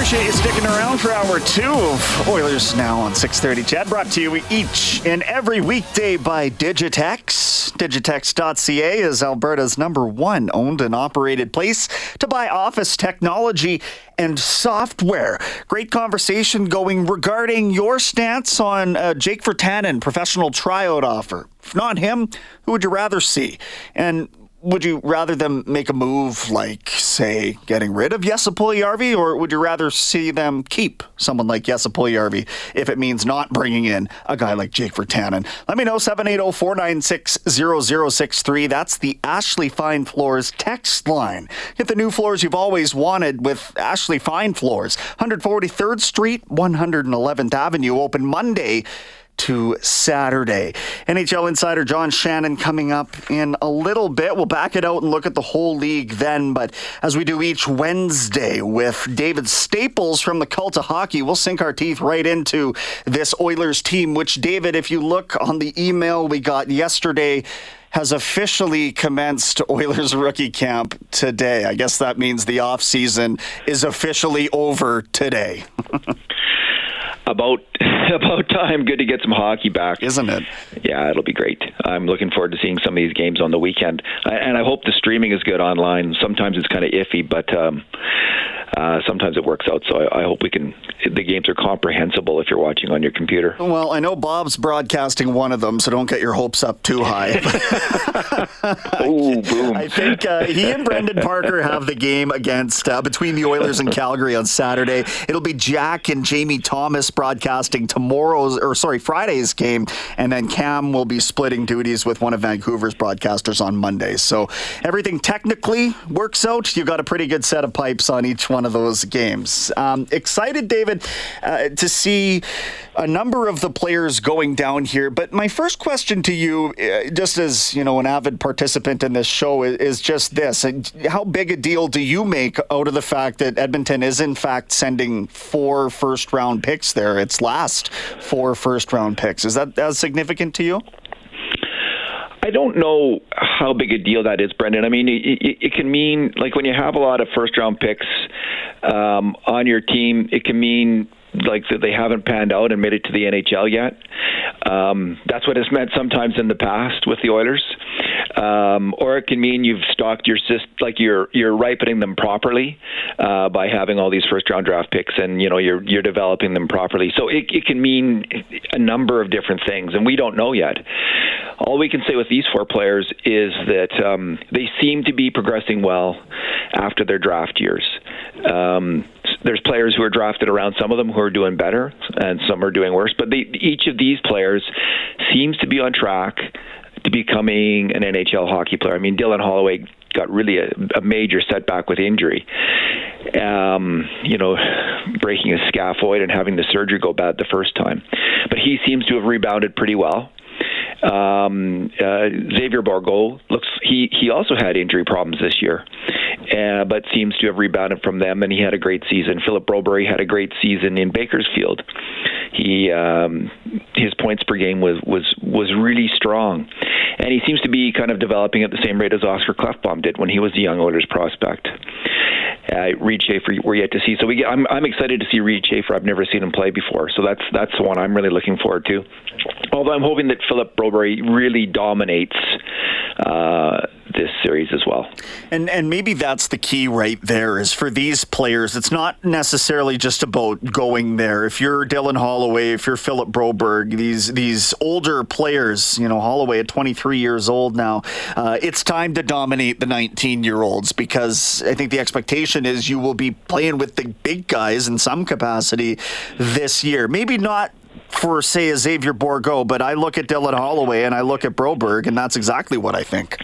Appreciate you sticking around for hour two of Oilers Now on 6:30. CHED brought to you each and every weekday by Digitex. Digitex.ca is Alberta's number one owned and operated place to buy office technology and software. Great conversation going regarding your stance on uh, Jake Virtanen professional tryout offer. If not him, who would you rather see? And would you rather them make a move like, say, getting rid of Jesse Puljujarvi, or would you rather see them keep someone like Jesse Puljujarvi if it means not bringing in a guy like Jake Virtanen? Let me know, 780-496-0063. That's the Ashley Fine Floors text line. Get the new floors you've always wanted with Ashley Fine Floors. 143rd Street, 111th Avenue, open Monday to Saturday. NHL insider John Shannon coming up in a little bit. We'll back it out and look at the whole league then. But as we do each Wednesday with David Staples from the Cult of Hockey, we'll sink our teeth right into this Oilers team, which, David, if you look on the email we got yesterday, has officially commenced Oilers rookie camp today. I guess that means the off season is officially over today. about about time. Good to get some hockey back, isn't it? Yeah, it'll be great. I'm looking forward to seeing some of these games on the weekend, and I hope the streaming is good online. Sometimes it's kind of iffy, but um, uh, sometimes it works out. So I, I, hope we can. The games are comprehensible if you're watching on your computer. Well, I know Bob's broadcasting one of them, so don't get your hopes up too high. oh, boom! I think uh, he and Brendan Parker have the game against uh, between the Oilers and Calgary on Saturday. It'll be Jack and Jamie Thomas broadcasting tomorrow's or sorry Friday's game, and then Cam will be splitting duties with one of Vancouver's broadcasters on Monday. So everything technically works out. You've got a pretty good set of pipes on each one of those games. Um, excited, David, uh, to see a number of the players going down here. But my first question to you, uh, just as you know, an avid participant in this show, is, just this: How big a deal do you make out of the fact that Edmonton is in fact sending four first-round picks there? Its last four first-round picks. Is that as significant to you? I don't know how big a deal that is, Brendan. I mean, it, it can mean like when you have a lot of first round picks um, on your team, it can mean like that they haven't panned out and made it to the NHL yet. Um, that's what it's meant sometimes in the past with the Oilers, um, or it can mean you've stocked your syst- like you're you're ripening them properly uh, by having all these first round draft picks, and you know you're you're developing them properly. So it, it can mean a number of different things, and we don't know yet. All we can say with these four players is that um, they seem to be progressing well after their draft years. Um, there's players who are drafted around some of them who are doing better, and some are doing worse. But they, each of these players seems to be on track to becoming an NHL hockey player. I mean, Dylan Holloway got really a, a major setback with injury. Um, you know, breaking a scaphoid and having the surgery go bad the first time. But he seems to have rebounded pretty well. Um, uh, Xavier Bourgault looks he he also had injury problems this year, uh, but seems to have rebounded from them, and he had a great season. Philip Broberry had a great season in Bakersfield. He um, his points per game was was was really strong, and he seems to be kind of developing at the same rate as Oscar Klefbom did when he was a young Oilers prospect. Uh, Reid Schaefer, we're yet to see. So we get, I'm I'm excited to see Reid Schaefer. I've never seen him play before, so that's that's the one I'm really looking forward to. Although I'm hoping that Philip Broberry really dominates uh, this series as well. And and maybe that's the key right there is for these players. It's not necessarily just about going there. If you're Dylan Holloway, if you're Philip Broberg, these these older players, you know Holloway at 23 years old now, uh, it's time to dominate the 19 year olds because I think the expectation is you will be playing with the big guys in some capacity this year. Maybe not for, say, a Xavier Bourgault, but I look at Dylan Holloway and I look at Broberg, and that's exactly what I think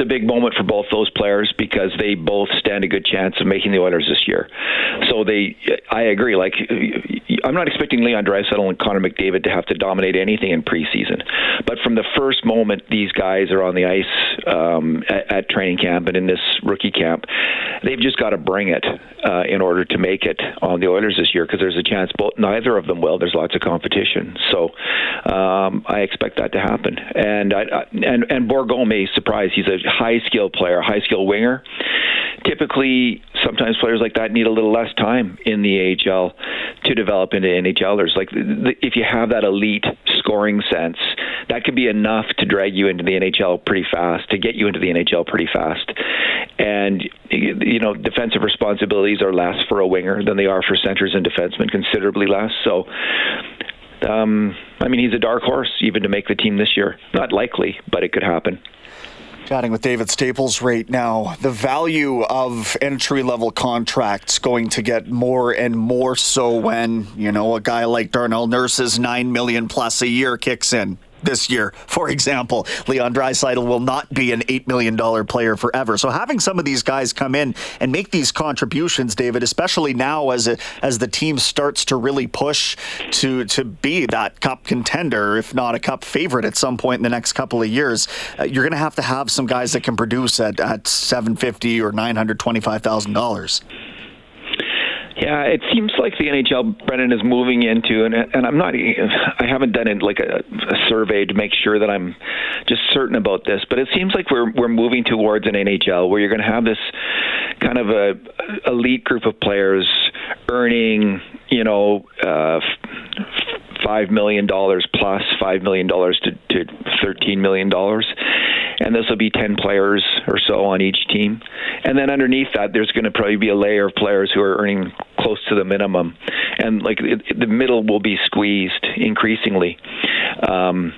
a big moment for both those players because they both stand a good chance of making the Oilers this year. So they, I agree. Like, I'm not expecting Leon Draisaitl and Connor McDavid to have to dominate anything in preseason, But from the first moment these guys are on the ice um, at, at training camp and in this rookie camp, they've just got to bring it uh, in order to make it on the Oilers this year because there's a chance both neither of them will. There's lots of competition, so um, I expect that to happen. And I, I, and and Bourgault may surprise. He's a high skill player, high skill winger. Typically, sometimes players like that need a little less time in the AHL to develop into NHLers. Like if you have that elite scoring sense, that could be enough to drag you into the NHL pretty fast, to get you into the NHL pretty fast. And you know, defensive responsibilities are less for a winger than they are for centers and defensemen, considerably less. So. Um, I mean, he's a dark horse even to make the team this year. Not likely, but it could happen. Chatting with David Staples right now. The value of entry level contracts going to get more and more so when, you know, a guy like Darnell Nurse's 9 million plus a year kicks in this year, for example. Leon Draisaitl will not be an $8 million player forever. So having some of these guys come in and make these contributions, David, especially now as, a, as the team starts to really push to, to be that cup contender, if not a cup favorite at some point in the next couple of years, uh, you're going to have to have some guys that can produce at, at 750 or $925,000. Yeah, it seems like the NHL Brendan is moving into, and and I'm not, I haven't done it like a, a survey to make sure that I'm just certain about this, but it seems like we're we're moving towards an NHL where you're going to have this kind of a elite group of players earning, you know, uh, five million dollars plus five million dollars to, to thirteen million dollars and this will be 10 players or so on each team. And then underneath that, there's going to probably be a layer of players who are earning close to the minimum, and like it, the middle will be squeezed increasingly. Um,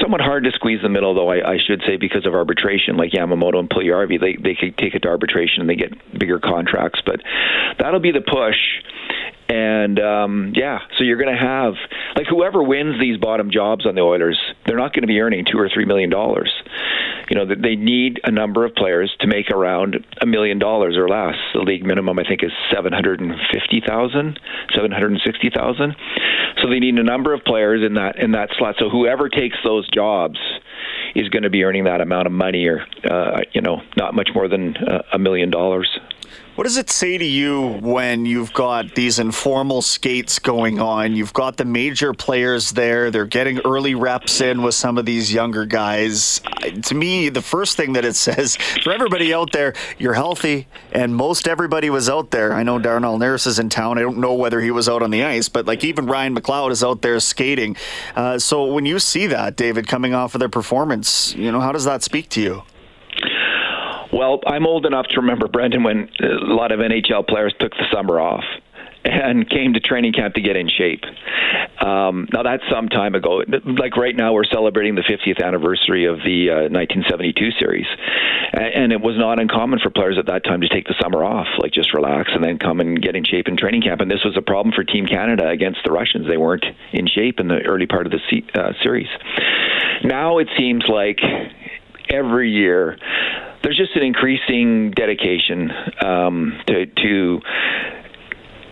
somewhat hard to squeeze the middle, though I, I should say, because of arbitration. Like Yamamoto and Puljujarvi, they they could take it to arbitration and they get bigger contracts. But that'll be the push. And um, yeah, so you're going to have like whoever wins these bottom jobs on the Oilers, they're not going to be earning two or three million dollars you know, that they need a number of players to make around a million dollars or less. The league minimum, I think, is seven hundred and fifty thousand, seven hundred and sixty thousand. So they need a number of players in that in that slot. So whoever takes those jobs is going to be earning that amount of money, or uh, you know, not much more than a million dollars. What does it say to you when you've got these informal skates going on? You've got the major players there. They're getting early reps in with some of these younger guys. To me, the first thing that it says for everybody out there, you're healthy, and most everybody was out there. I know Darnell Nurse is in town. I don't know whether he was out on the ice, but like even Ryan McLeod is out there skating. Uh, so when you see that, David, coming off of their performance, you know, how does that speak to you? Well, I'm old enough to remember, Brendan, when a lot of NHL players took the summer off and came to training camp to get in shape. Um, now that's some time ago. Like right now, we're celebrating the 50th anniversary of the uh, 1972 series, and it was not uncommon for players at that time to take the summer off, like just relax and then come and get in shape in training camp. And this was a problem for Team Canada against the Russians. They weren't in shape in the early part of the uh, series. Now it seems like every year there's just an increasing dedication um, to, to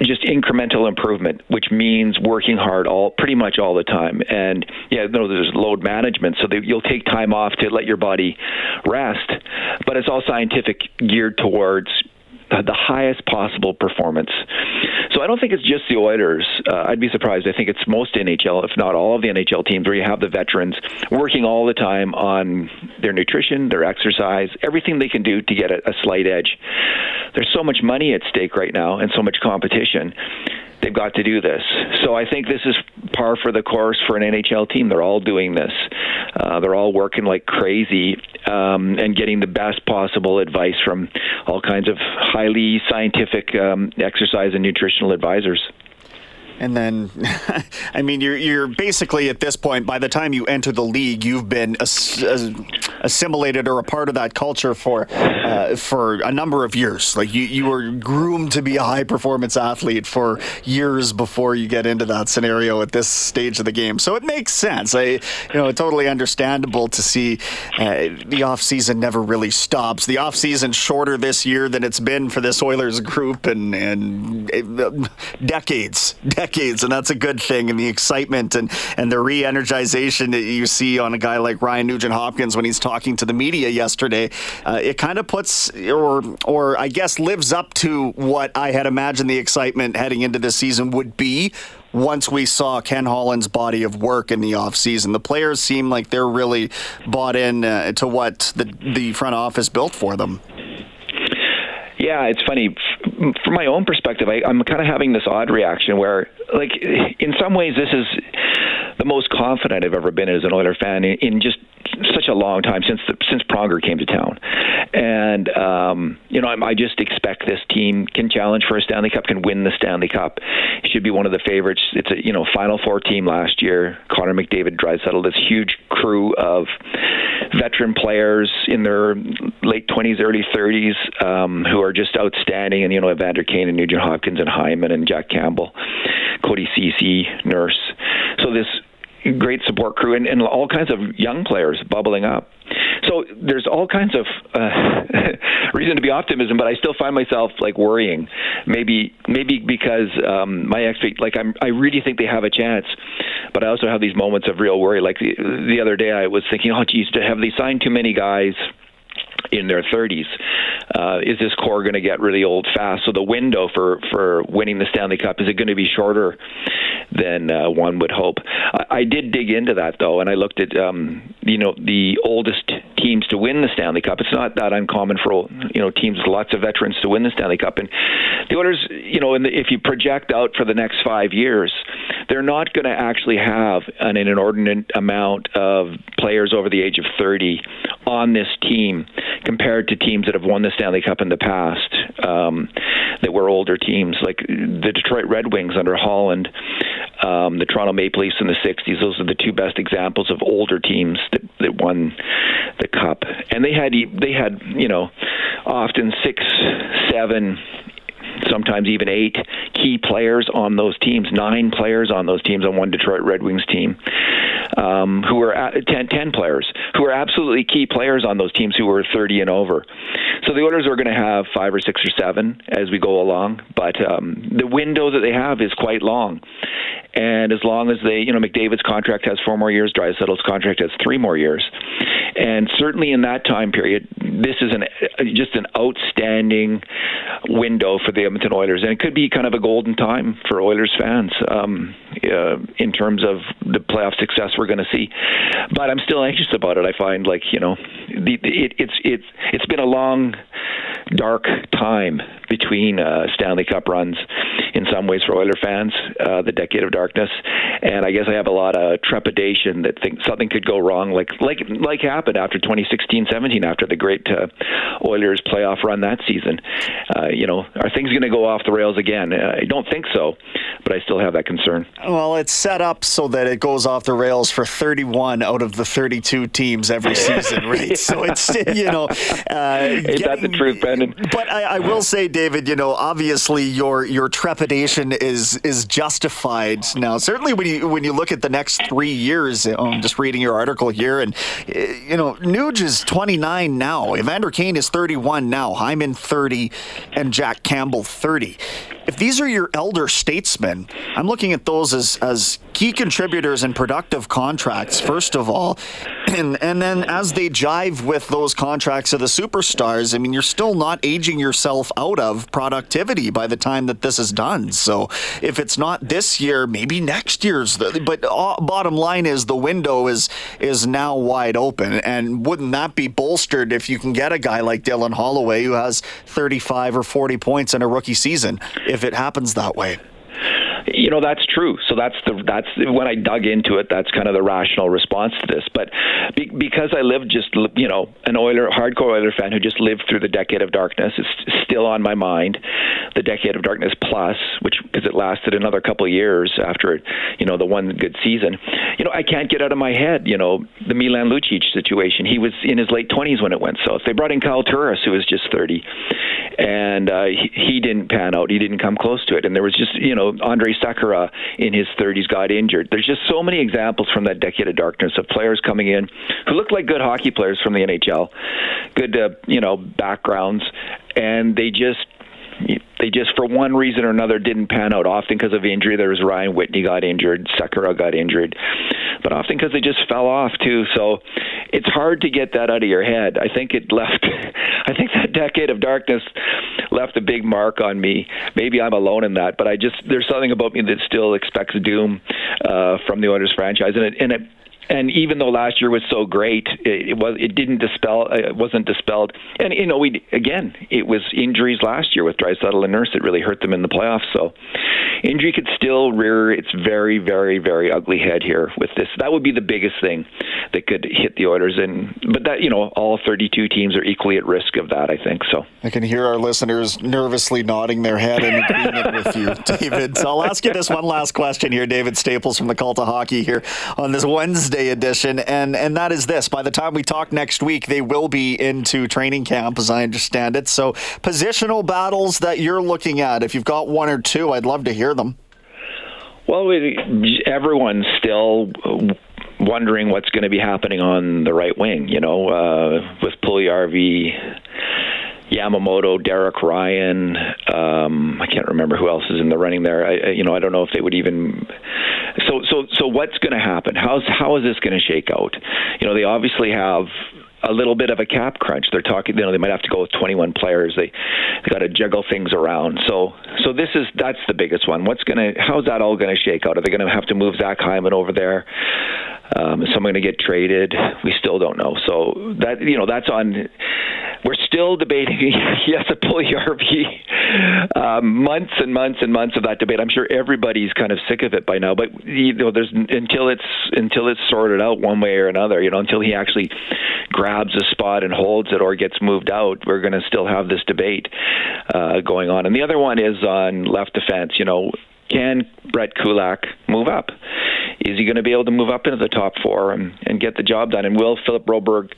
just incremental improvement, which means working hard all pretty much all the time. And yeah, no, there's load management, so that you'll take time off to let your body rest, but it's all scientific geared towards the highest possible performance. So I don't think it's just the Oilers. Uh, I'd be surprised. I think it's most NHL, if not all of the NHL teams, where you have the veterans working all the time on their nutrition, their exercise, everything they can do to get a, a slight edge. There's so much money at stake right now and so much competition they've got to do this. So I think this is par for the course for an NHL team. They're all doing this. Uh, they're all working like crazy um, and getting the best possible advice from all kinds of highly scientific um, exercise and nutritional advisors. And then, I mean, you're you're basically at this point. By the time you enter the league, you've been ass- assimilated or a part of that culture for uh, for a number of years. Like you, you were groomed to be a high performance athlete for years before you get into that scenario at this stage of the game. So it makes sense. I, you know, it's totally understandable to see uh, the off season never really stops. The off season shorter this year than it's been for this Oilers group and and uh, decades decades decades, and that's a good thing. And the excitement and and the re-energization that you see on a guy like Ryan Nugent Hopkins when he's talking to the media yesterday, uh, it kind of puts or or I guess lives up to what I had imagined the excitement heading into this season would be once we saw Ken Holland's body of work in the offseason. The players seem like they're really bought in uh, to what the, the front office built for them. Yeah, it's funny. From my own perspective, I, I'm kind of having this odd reaction where, like, in some ways, this is the most confident I've ever been as an Oiler fan in, in just such a long time since the, since Pronger came to town, and um, you know I, I just expect this team can challenge for a Stanley Cup, can win the Stanley Cup. Should be one of the favorites. It's a you know Final Four team last year. Connor McDavid, Draisaitl, this huge crew of veteran players in their late 20s, early 30s um, who are just outstanding, and you know Evander Kane and Nugent Hopkins and Hyman and Jack Campbell, Cody Ceci, Nurse. So this great support crew and, and all kinds of young players bubbling up. So there's all kinds of uh, reason to be optimism, but I still find myself like worrying. Maybe maybe because um, my expect like I'm I really think they have a chance, but I also have these moments of real worry. Like the the other day, I was thinking, oh geez, have they signed too many guys? In their 30s. Uh, is this core going to get really old fast? So the window for for winning the Stanley Cup is it going to be shorter than uh, one would hope? I, I did dig into that though, and I looked at um, you know the oldest teams to win the Stanley Cup. It's not that uncommon for you know teams with lots of veterans to win the Stanley Cup, and the Oilers, you know, the, if you project out for the next five years, they're not going to actually have an, an inordinate amount of players over the age of 30 on this team compared to teams that have won the Stanley Cup in the past um, that were older teams, like the Detroit Red Wings under Holland, um, the Toronto Maple Leafs in the 60s. Those are the two best examples of older teams that, that won the Cup. And they had they had you know often six, seven, sometimes even eight key players on those teams, nine players on those teams on one Detroit Red Wings team, um, who were at, 10, 10 players, who are absolutely key players on those teams who were 30 and over. So the Oilers are going to have five or six or seven as we go along, but um, the window that they have is quite long. And as long as they, you know, McDavid's contract has four more years, Draisaitl's contract has three more years, and certainly in that time period, this is an just an outstanding window for the Edmonton Oilers, and it could be kind of a golden time for Oilers fans um, uh, in terms of the playoff success we're going to see. But I'm still anxious about it. I find like you know, the, it, it's it's it's been a long, dark time between uh, Stanley Cup runs in some ways for Oiler fans, uh, the decade of darkness, and I guess I have a lot of trepidation that think something could go wrong, like like like happened after 2016-17 after the great uh, Oilers playoff run that season. Uh, you know, are things going to go off the rails again? Uh, I don't think so, but I still have that concern. Well, it's set up so that it goes off the rails for 31 out of the 32 teams every season, right? yeah. So it's you know, uh, getting, truth, Brendan? But I, I will say, David, you know, obviously your your trepidation is is justified now. Certainly when you when you look at the next three years, I'm just reading your article here, and eh, you know, Nuge is 29 now. Evander Kane is 31 now. Hyman 30, and Jack Campbell 30 if these are your elder statesmen, I'm looking at those as, as key contributors and productive contracts, first of all. And, and then as they jive with those contracts of the superstars, I mean, you're still not aging yourself out of productivity by the time that this is done. So if it's not this year, maybe next year's. The, but uh, bottom line is the window is is now wide open. And wouldn't that be bolstered if you can get a guy like Dylan Holloway who has 35 or 40 points in a rookie season? If it happens that way. You know that's true. So that's the that's when I dug into it. That's kind of the rational response to this. But be, because I lived just you know an Oiler hardcore Oiler fan who just lived through the decade of darkness, it's still on my mind. The decade of darkness plus, which because it lasted another couple of years after you know the one good season. You know I can't get out of my head. You know the Milan Lucic situation. He was in his late 20s when it went south. They brought in Kyle Turris, who was just 30, and uh, he, he didn't pan out. He didn't come close to it. And there was just you know Andrej Sekera in his 30s got injured. There's just so many examples from that decade of darkness of players coming in who looked like good hockey players from the NHL, good uh, you know backgrounds, and they just they just for one reason or another didn't pan out. Often because of injury. There was Ryan Whitney got injured, Sekera got injured, but often because they just fell off too. So it's hard to get that out of your head. I think it left. I think that decade of darkness left a big mark on me. Maybe I'm alone in that, but I just there's something about me that still expects doom uh, from the Oilers franchise, and it, and it and even though last year was so great, it, it was it didn't dispel uh, it wasn't dispelled. And you know, we again it was injuries last year with Draisaitl and Nurse that really hurt them in the playoffs. So injury could still rear its very very very ugly head here with this. That would be the biggest thing that could hit the Oilers. And but that you know all 32 teams are equally at risk of that. I think so. I can hear our listeners nervously nodding their head and agreeing with you, David. So I'll ask you this one last question here, David Staples from the Cult of Hockey here on this Wednesday edition, and and that is this. By the time we talk next week, they will be into training camp, as I understand it. So positional battles that you're looking at, if you've got one or two, I'd love to hear them. Well, we, everyone's still wondering what's going to be happening on the right wing. You know, uh, with Puljujarvi Yamamoto, Derek Ryan. Um, I can't remember who else is in the running there. I, you know, I don't know if they would even. So, so, so, what's going to happen? How's how is this going to shake out? You know, they obviously have a little bit of a cap crunch. They're talking, you know, they might have to go with 21 players. They they got to juggle things around. So so this is that's the biggest one. What's gonna how's that all going to shake out? Are they going to have to move Zach Hyman over there? Um, is someone going to get traded? We still don't know. So that you know that's on. We're still debating. yes, a Puljujarvi. Um, months and months and months of that debate. I'm sure everybody's kind of sick of it by now. But you know, there's until it's until it's sorted out one way or another. You know, until he actually grabs a spot and holds it or gets moved out, we're going to still have this debate uh, going on. And the other one is on left defense. You know, can Brett Kulak move up? Is he going to be able to move up into the top four and, and get the job done? And will Philip Broberg,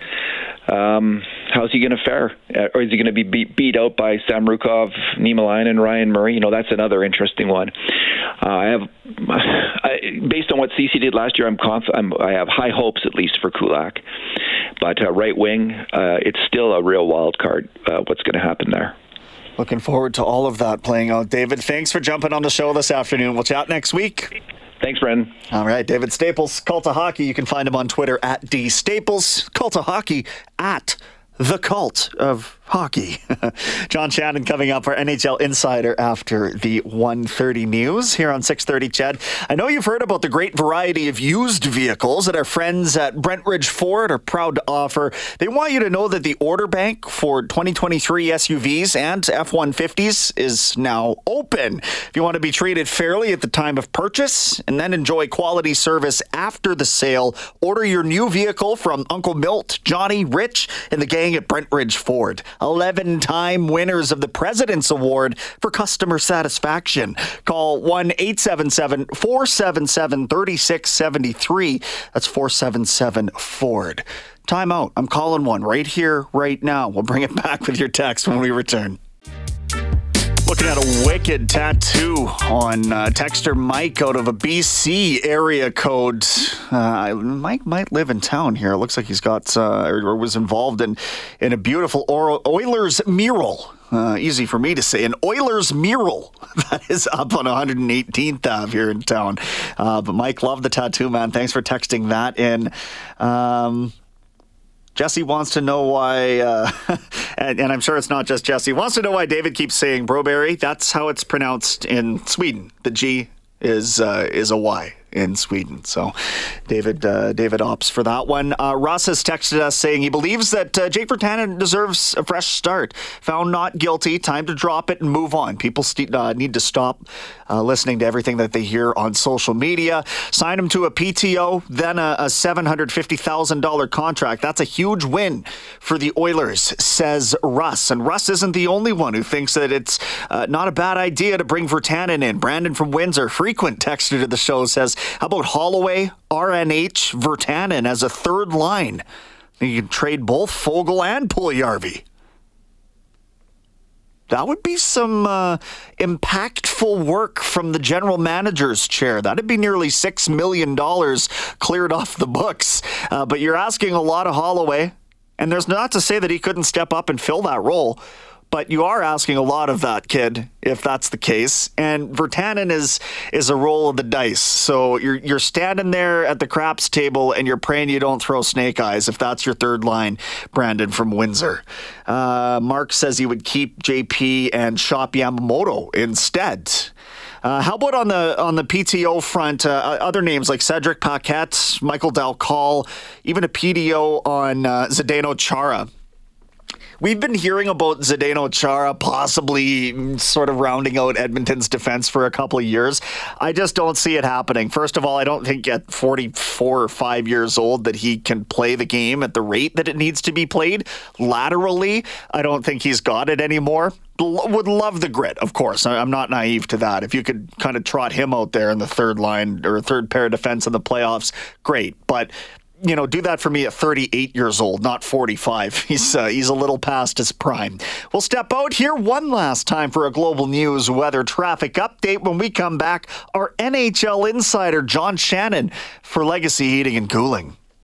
um, how's he going to fare? Uh, or is he going to be beat, beat out by Samorukov, Niemelainen, and Ryan Murray? You know, that's another interesting one. Uh, I have, I, based on what Ceci did last year, I'm, conf- I'm I have high hopes at least for Kulak. But uh, right wing, uh, it's still a real wild card. Uh, what's going to happen there? Looking forward to all of that playing out. David, thanks for jumping on the show this afternoon. We'll chat next week. Thanks, Brendan. All right, David Staples, Cult of Hockey. You can find him on Twitter at D Staples. Cult of Hockey at the Cult of hockey. John Shannon coming up, for NHL insider after the 1:30 news here on 6:30. CHED, I know you've heard about the great variety of used vehicles that our friends at Brentridge Ford are proud to offer. They want you to know that the order bank for 2023 SUVs and F150s is now open. If you want to be treated fairly at the time of purchase and then enjoy quality service after the sale, order your new vehicle from Uncle Milt, Johnny, Rich, and the gang at Brentridge Ford. 11 time winners of the President's Award for customer satisfaction. Call 1 877 477 3673. That's 477 Ford. Time out. I'm calling one right here, right now. We'll bring it back with your text when we return. Looking at a wicked tattoo on uh, Texter Mike out of a BC area code. Uh, Mike might live in town here. It looks like he's got uh, or, was involved in in a beautiful Oilers mural. Uh, easy for me to say, an Oilers mural that is up on 118th Ave here in town. Uh, but Mike, love the tattoo, man. Thanks for texting that in. Um, Jesse wants to know why, uh, and, and, I'm sure it's not just Jesse, wants to know why David keeps saying Broberry. That's how it's pronounced in Sweden. The G is uh, is a Y in Sweden. So, David uh, David opts for that one. Uh, Russ has texted us saying he believes that uh, Jake Virtanen deserves a fresh start. Found not guilty. Time to drop it and move on. People st- uh, need to stop uh, listening to everything that they hear on social media. Sign him to a PTO, then a, a $750,000 contract. That's a huge win for the Oilers, says Russ. And Russ isn't the only one who thinks that it's uh, not a bad idea to bring Virtanen in. Brandon from Windsor, frequent texter to the show, says, How about Holloway, RNH, Virtanen as a third line? You can trade both Foegele and Puljujarvi. That would be some uh, impactful work from the general manager's chair. That'd be nearly $6 million cleared off the books. Uh, but you're asking a lot of Holloway, and there's not to say that he couldn't step up and fill that role. But you are asking a lot of that kid if that's the case. And Virtanen is is a roll of the dice. So you're you're standing there at the craps table and you're praying you don't throw snake eyes if that's your third line, Brandon from Windsor. Uh, Mark says he would keep JP and shop Yamamoto instead. Uh, how about on the on the PTO front? Uh, other names like Cedric Paquette, Michael Dal Colle, even a PTO on uh, Zdeno Chara. We've been hearing about Zdeno Chara possibly mm, sort of rounding out Edmonton's defense for a couple of years. I just don't see it happening. First of all, I don't think at 44 or 5 years old that he can play the game at the rate that it needs to be played. Laterally, I don't think he's got it anymore would love the grit, of course. I'm not naive to that. If you could kind of trot him out there in the third line or third pair of defense in the playoffs, great. But you know, do that for me at 38 years old, not 45. He's uh, he's a little past his prime. We'll step out here one last time for a global news weather traffic update. When we come back, our NHL insider John Shannon for Legacy Heating and Cooling.